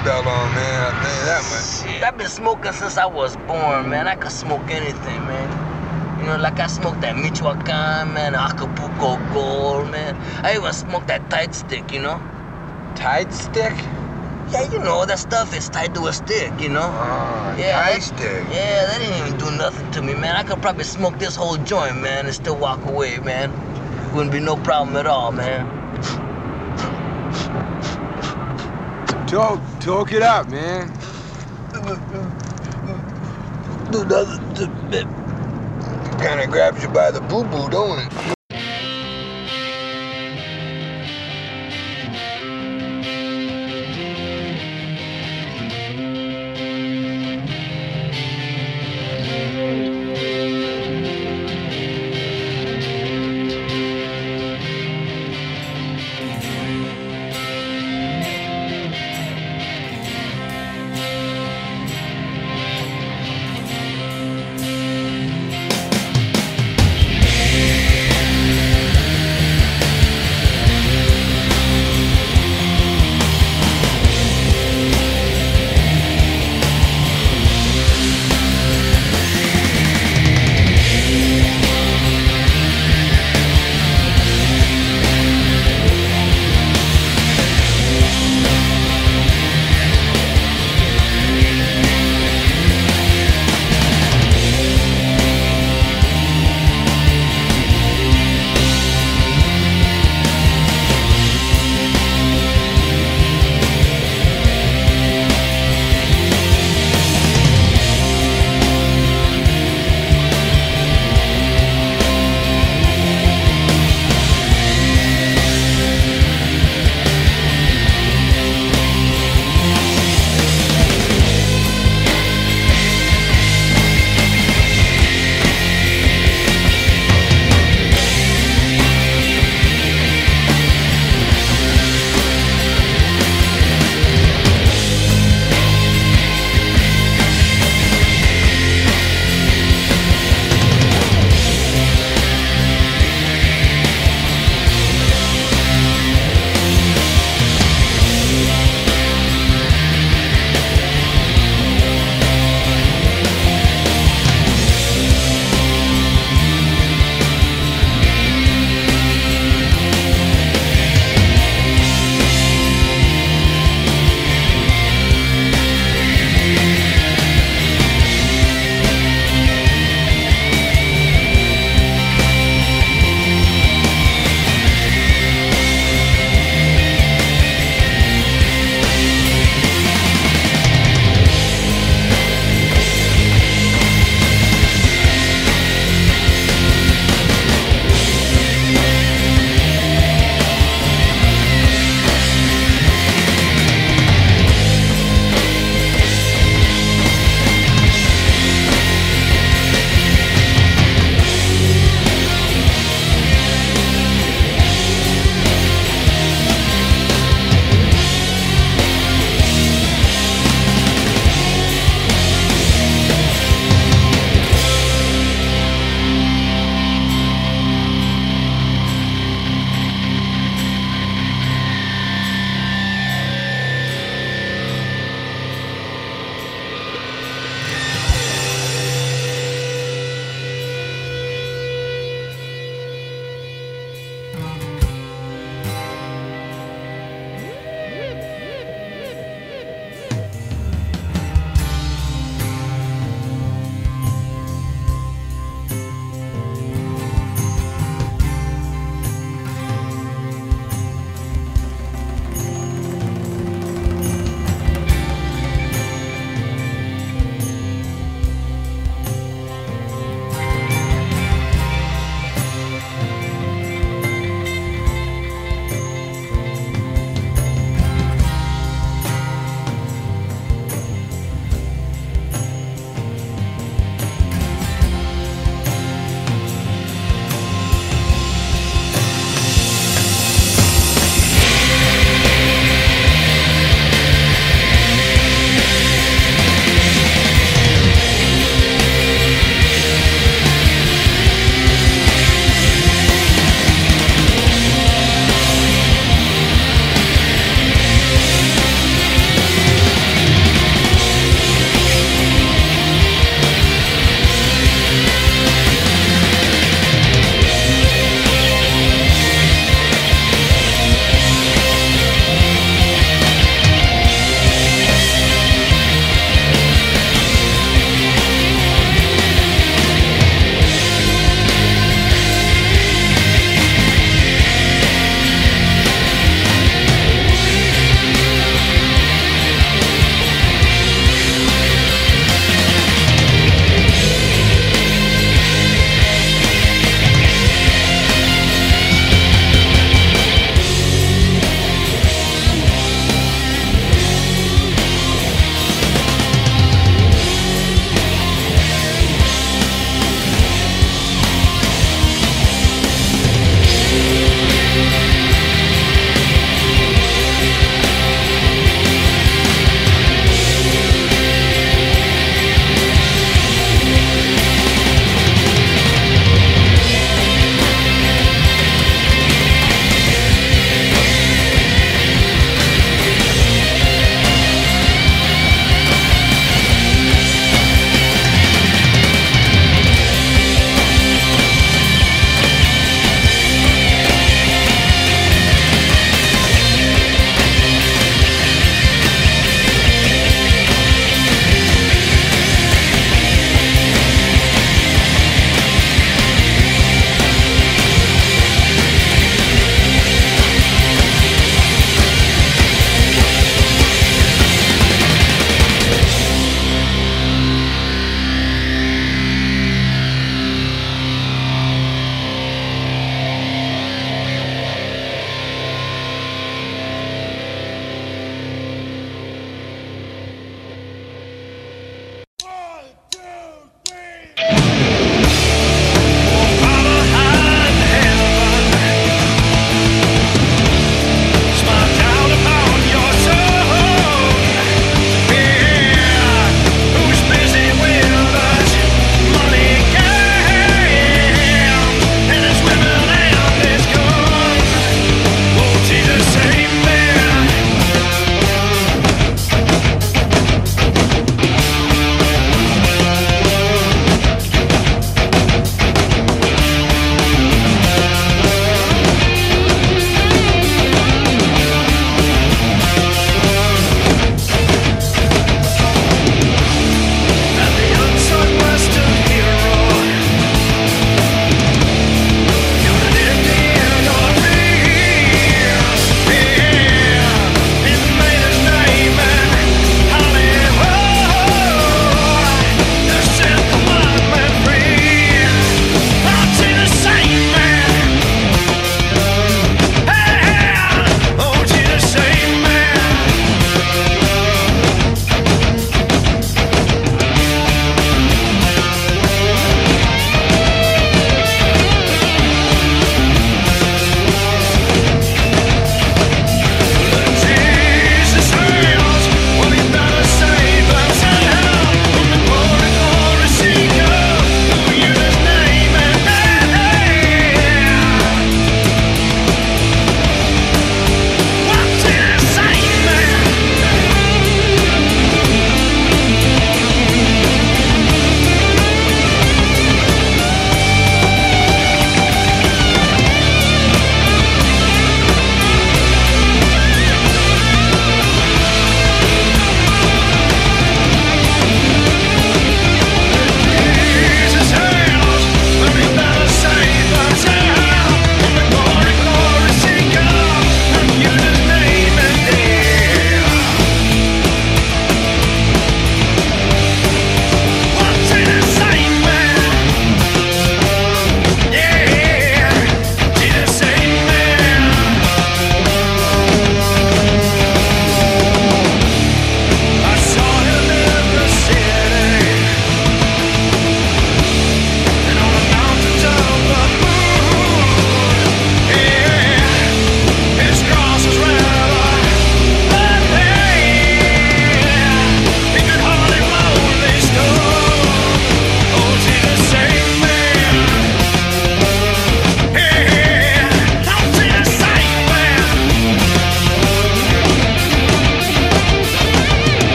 seatbelt on, man. Tell you that much. Shit, I've been smoking since I was born, man. I could smoke anything, man. You know, like I smoked that Michoacan, man, Acapulco Gold, man. I even smoked that Thai stick, you know? Thai stick? Yeah, you know, that stuff is tied to a stick, you know? Oh, Yeah, tight that- stick. Yeah, that didn't even do nothing to me, man. I could probably smoke this whole joint, man, and still walk away, man. Wouldn't be no problem at all, man. Talk, talk it out, man. Do nothing. Kind of grabs you by the boo boo, don't it?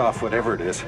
Off, whatever it is.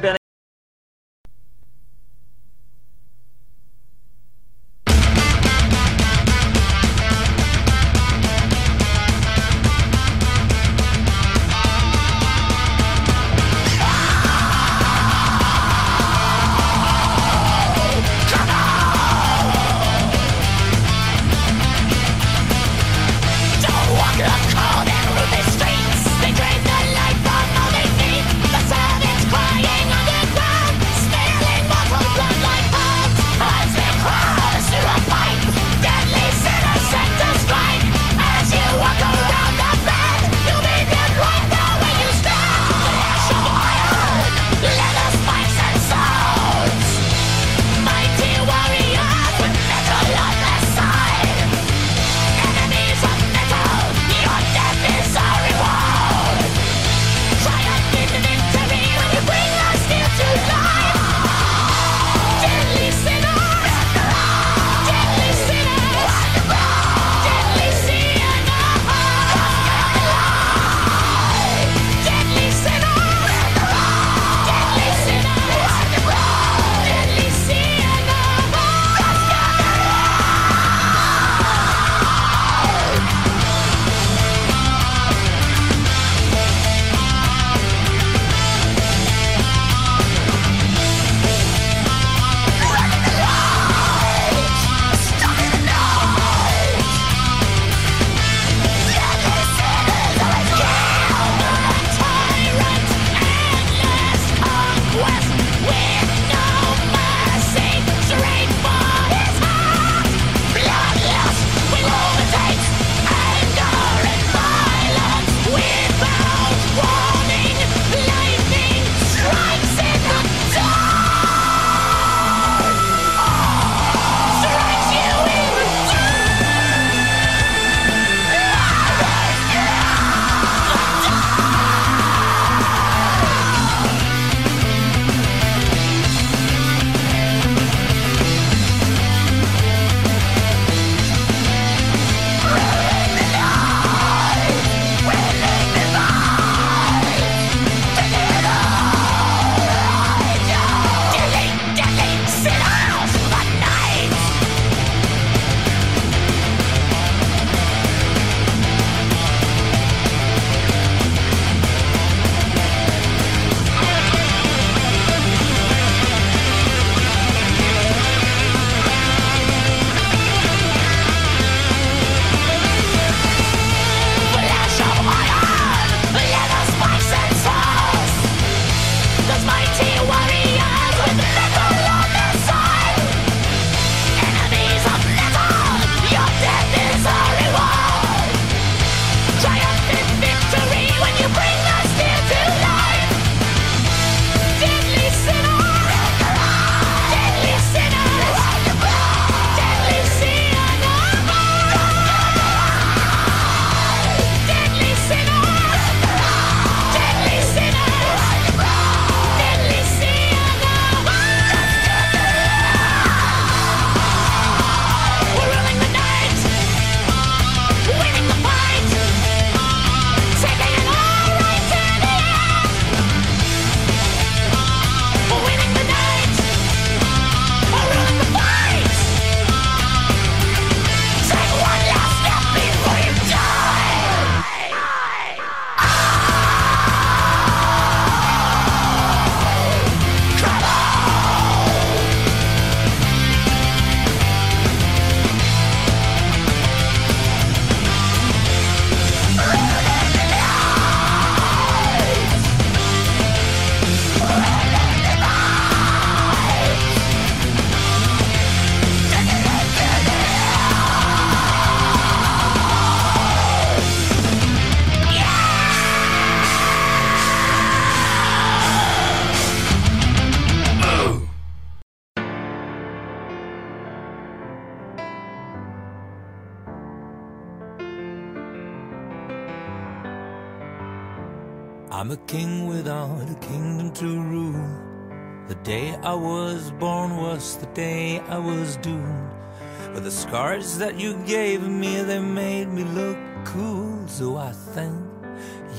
But the scars that you gave me, they made me look cool. So I thank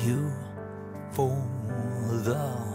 you for the